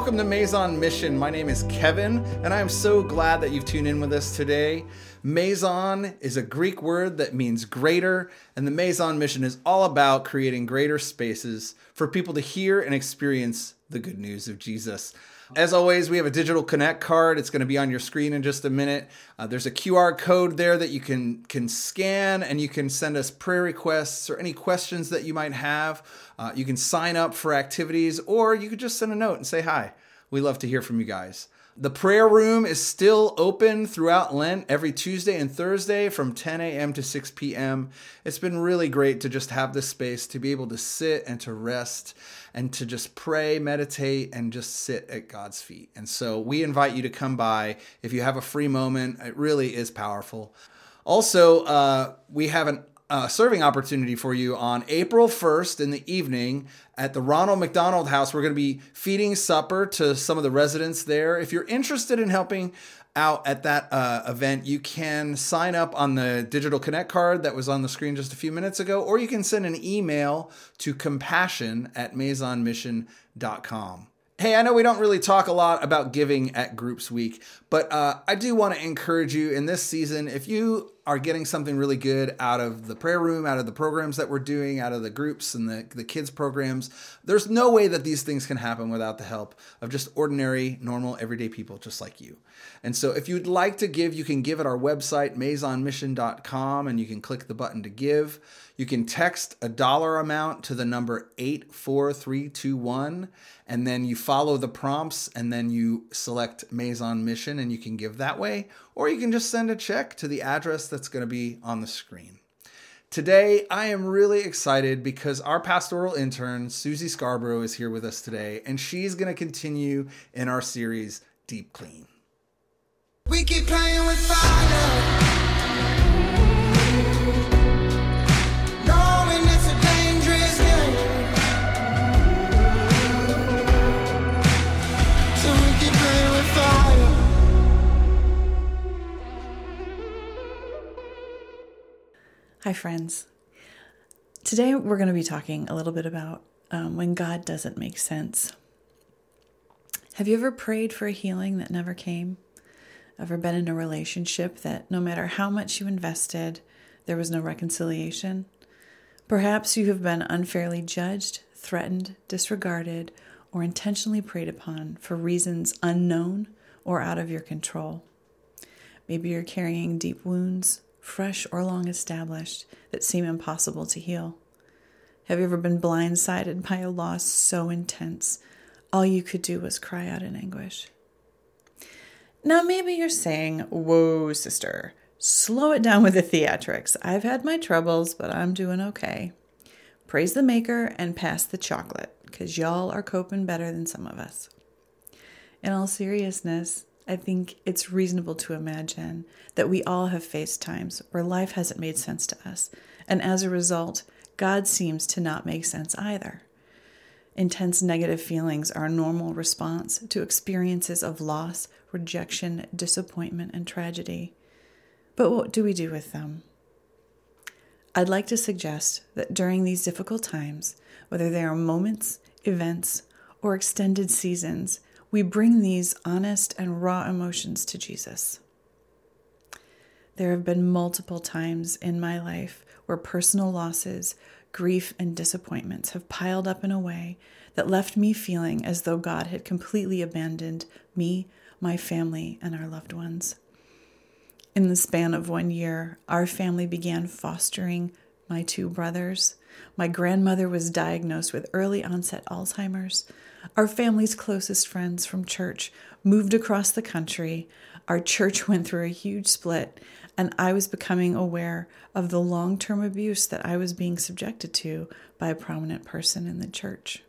welcome to Maison Mission. My name is Kevin, and I am so glad that you've tuned in with us today. Maison is a Greek word that means greater, and the Maison Mission is all about creating greater spaces for people to hear and experience the good news of Jesus. As always, we have a digital connect card. It's going to be on your screen in just a minute. Uh, there's a QR code there that you can can scan, and you can send us prayer requests or any questions that you might have. Uh, you can sign up for activities, or you could just send a note and say hi. We love to hear from you guys. The prayer room is still open throughout Lent every Tuesday and Thursday from 10 a.m. to 6 p.m. It's been really great to just have this space to be able to sit and to rest and to just pray, meditate, and just sit at God's feet. And so we invite you to come by if you have a free moment. It really is powerful. Also, uh, we have an serving opportunity for you on April 1st in the evening at the Ronald McDonald House. We're going to be feeding supper to some of the residents there. If you're interested in helping out at that uh, event, you can sign up on the digital connect card that was on the screen just a few minutes ago, or you can send an email to compassion at maisonmission.com. Hey, I know we don't really talk a lot about giving at Groups Week, but uh, I do want to encourage you in this season if you are getting something really good out of the prayer room, out of the programs that we're doing, out of the groups and the, the kids' programs, there's no way that these things can happen without the help of just ordinary, normal, everyday people just like you. And so if you'd like to give, you can give at our website, maisonmission.com, and you can click the button to give. You can text a dollar amount to the number 84321 and then you follow the prompts and then you select Maison Mission and you can give that way or you can just send a check to the address that's going to be on the screen. Today, I am really excited because our pastoral intern, Susie Scarborough, is here with us today, and she's going to continue in our series, Deep Clean. We keep playing with fire. Hi, friends. Today we're going to be talking a little bit about um, when God doesn't make sense. Have you ever prayed for a healing that never came? Ever been in a relationship that no matter how much you invested, there was no reconciliation? Perhaps you have been unfairly judged, threatened, disregarded, or intentionally preyed upon for reasons unknown or out of your control. Maybe you're carrying deep wounds, fresh or long established, that seem impossible to heal? Have you ever been blindsided by a loss so intense, all you could do was cry out in anguish? Now, maybe you're saying, Whoa, sister, slow it down with the theatrics. I've had my troubles, but I'm doing okay. Praise the maker and pass the chocolate, because y'all are coping better than some of us. In all seriousness, I think it's reasonable to imagine that we all have faced times where life hasn't made sense to us, and as a result, God seems to not make sense either. Intense negative feelings are a normal response to experiences of loss, rejection, disappointment, and tragedy. But what do we do with them? I'd like to suggest that during these difficult times, whether they are moments, events, or extended seasons, we bring these honest and raw emotions to Jesus. There have been multiple times in my life where personal losses, grief, and disappointments have piled up in a way that left me feeling as though God had completely abandoned me, my family, and our loved ones. In the span of one year, our family began fostering my two brothers. My grandmother was diagnosed with early onset Alzheimer's. Our family's closest friends from church moved across the country. Our church went through a huge split, and I was becoming aware of the long term abuse that I was being subjected to by a prominent person in the church.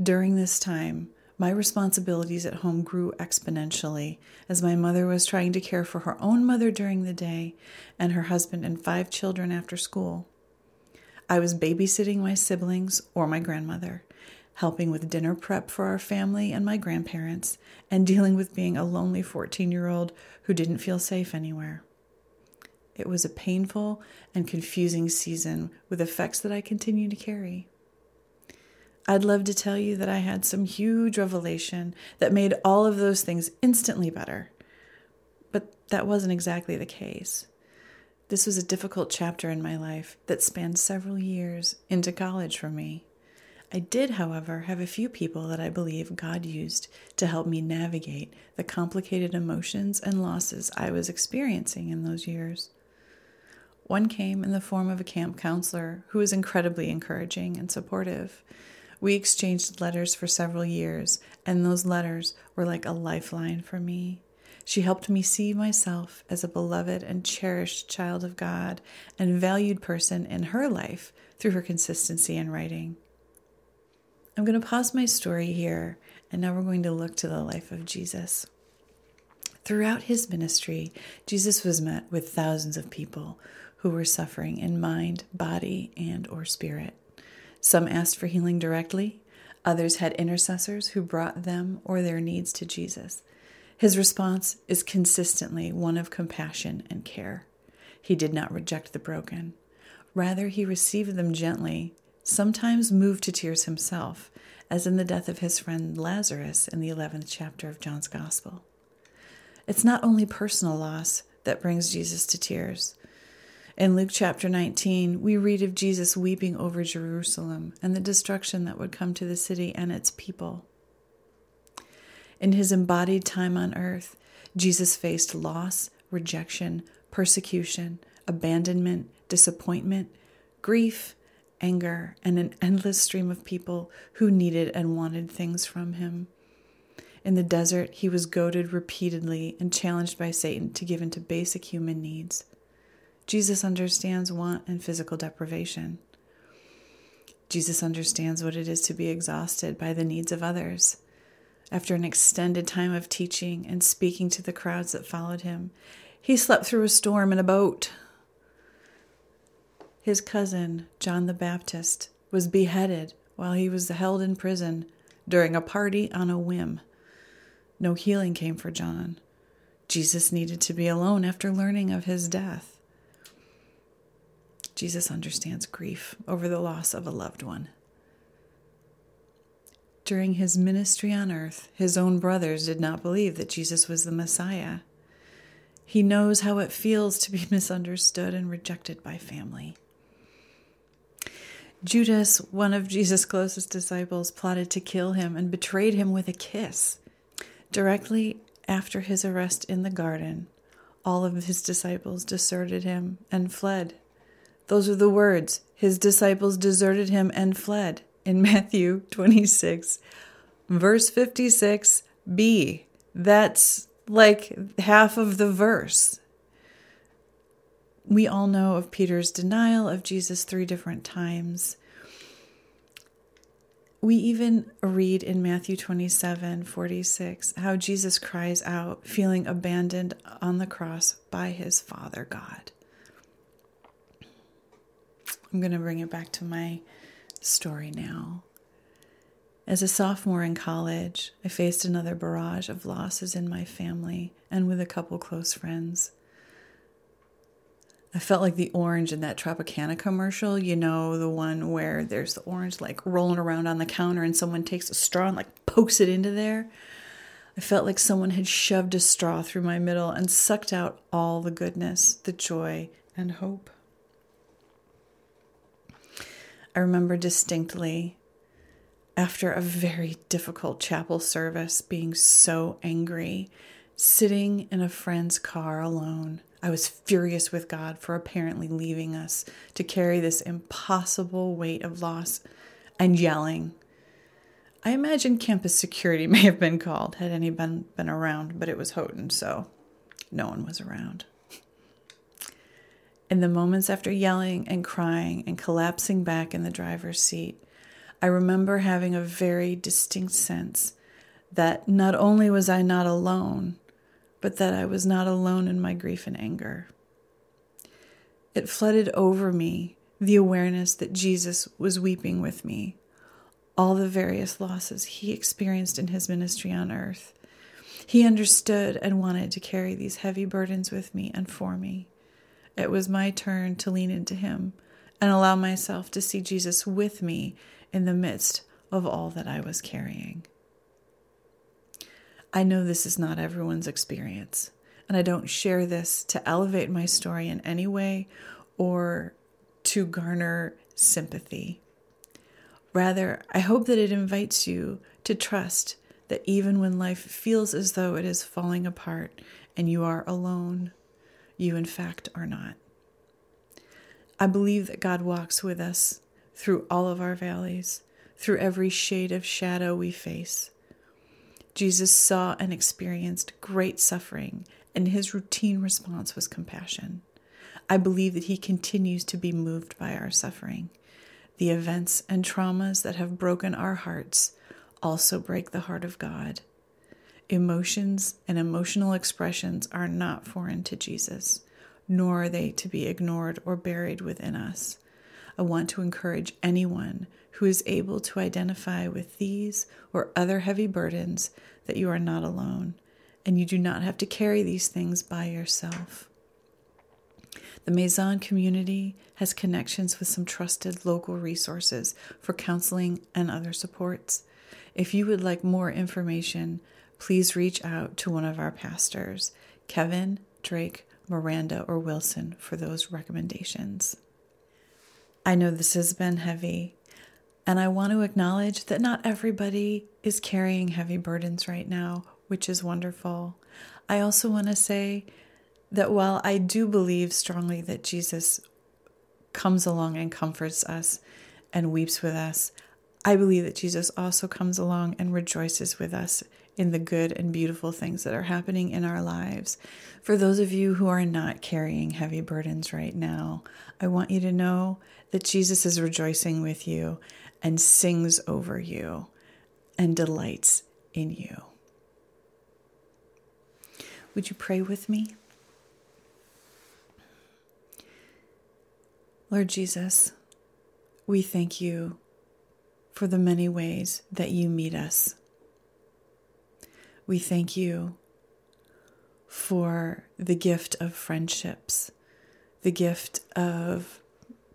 During this time, my responsibilities at home grew exponentially as my mother was trying to care for her own mother during the day and her husband and five children after school. I was babysitting my siblings or my grandmother, helping with dinner prep for our family and my grandparents, and dealing with being a lonely 14 year old who didn't feel safe anywhere. It was a painful and confusing season with effects that I continue to carry. I'd love to tell you that I had some huge revelation that made all of those things instantly better. But that wasn't exactly the case. This was a difficult chapter in my life that spanned several years into college for me. I did, however, have a few people that I believe God used to help me navigate the complicated emotions and losses I was experiencing in those years. One came in the form of a camp counselor who was incredibly encouraging and supportive. We exchanged letters for several years, and those letters were like a lifeline for me. She helped me see myself as a beloved and cherished child of God and valued person in her life through her consistency in writing. I'm going to pause my story here, and now we're going to look to the life of Jesus. Throughout his ministry, Jesus was met with thousands of people who were suffering in mind, body, and or spirit. Some asked for healing directly, others had intercessors who brought them or their needs to Jesus. His response is consistently one of compassion and care. He did not reject the broken. Rather, he received them gently, sometimes moved to tears himself, as in the death of his friend Lazarus in the 11th chapter of John's Gospel. It's not only personal loss that brings Jesus to tears. In Luke chapter 19, we read of Jesus weeping over Jerusalem and the destruction that would come to the city and its people. In his embodied time on earth, Jesus faced loss, rejection, persecution, abandonment, disappointment, grief, anger, and an endless stream of people who needed and wanted things from him. In the desert, he was goaded repeatedly and challenged by Satan to give in to basic human needs. Jesus understands want and physical deprivation. Jesus understands what it is to be exhausted by the needs of others. After an extended time of teaching and speaking to the crowds that followed him, he slept through a storm in a boat. His cousin, John the Baptist, was beheaded while he was held in prison during a party on a whim. No healing came for John. Jesus needed to be alone after learning of his death. Jesus understands grief over the loss of a loved one. During his ministry on earth, his own brothers did not believe that Jesus was the Messiah. He knows how it feels to be misunderstood and rejected by family. Judas, one of Jesus' closest disciples, plotted to kill him and betrayed him with a kiss. Directly after his arrest in the garden, all of his disciples deserted him and fled. Those are the words. His disciples deserted him and fled in Matthew 26, verse 56b. That's like half of the verse. We all know of Peter's denial of Jesus three different times. We even read in Matthew 27 46 how Jesus cries out, feeling abandoned on the cross by his Father God. I'm going to bring it back to my story now. As a sophomore in college, I faced another barrage of losses in my family and with a couple close friends. I felt like the orange in that Tropicana commercial, you know, the one where there's the orange like rolling around on the counter and someone takes a straw and like pokes it into there. I felt like someone had shoved a straw through my middle and sucked out all the goodness, the joy, and hope. I remember distinctly after a very difficult chapel service being so angry, sitting in a friend's car alone. I was furious with God for apparently leaving us to carry this impossible weight of loss and yelling. I imagine campus security may have been called had any been, been around, but it was Houghton, so no one was around. In the moments after yelling and crying and collapsing back in the driver's seat, I remember having a very distinct sense that not only was I not alone, but that I was not alone in my grief and anger. It flooded over me the awareness that Jesus was weeping with me, all the various losses he experienced in his ministry on earth. He understood and wanted to carry these heavy burdens with me and for me it was my turn to lean into Him and allow myself to see Jesus with me in the midst of all that I was carrying. I know this is not everyone's experience, and I don't share this to elevate my story in any way or to garner sympathy. Rather, I hope that it invites you to trust that even when life feels as though it is falling apart and you are alone, you in fact are not. I believe that God walks with us through all of our valleys, through every shade of shadow we face. Jesus saw and experienced great suffering, and his routine response was compassion. I believe that he continues to be moved by our suffering. The events and traumas that have broken our hearts also break the heart of God. Emotions and emotional expressions are not foreign to Jesus, nor are they to be ignored or buried within us. I want to encourage anyone who is able to identify with these or other heavy burdens that you are not alone and you do not have to carry these things by yourself. The Maison community has connections with some trusted local resources for counseling and other supports. If you would like more information, please reach out to one of our pastors, Kevin, Drake, Miranda, or Wilson, for those recommendations. I know this has been heavy, and I want to acknowledge that not everybody is carrying heavy burdens right now, which is wonderful. I also want to say that while I do believe strongly that Jesus comes along and comforts us and weeps with us, I believe that Jesus also comes along and rejoices with us in the good and beautiful things that are happening in our lives. For those of you who are not carrying heavy burdens right now, I want you to know that Jesus is rejoicing with you and sings over you and delights in you. Would you pray with me? Lord Jesus, we thank you for the many ways that you meet us. We thank you for the gift of friendships, the gift of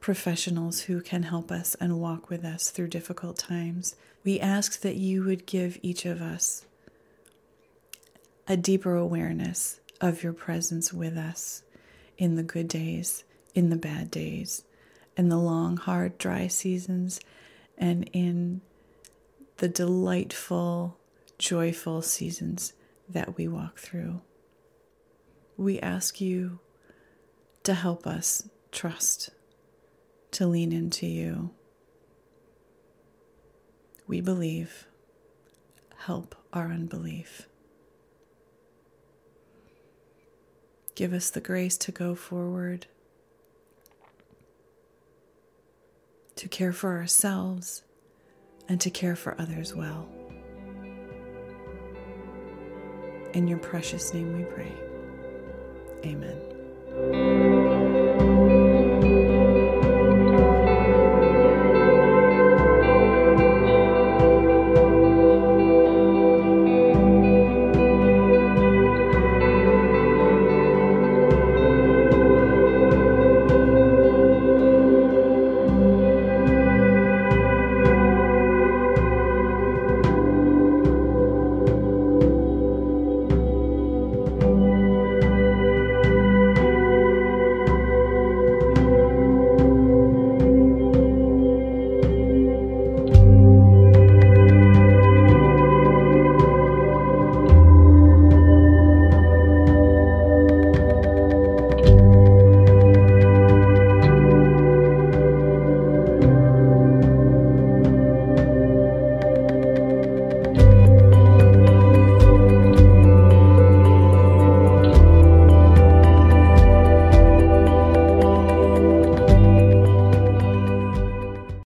professionals who can help us and walk with us through difficult times. We ask that you would give each of us a deeper awareness of your presence with us in the good days, in the bad days, in the long, hard, dry seasons, and in the delightful, joyful seasons that we walk through. We ask you to help us trust, to lean into you. We believe. Help our unbelief. Give us the grace to go forward, to care for ourselves, and to care for others well. In your precious name we pray. Amen.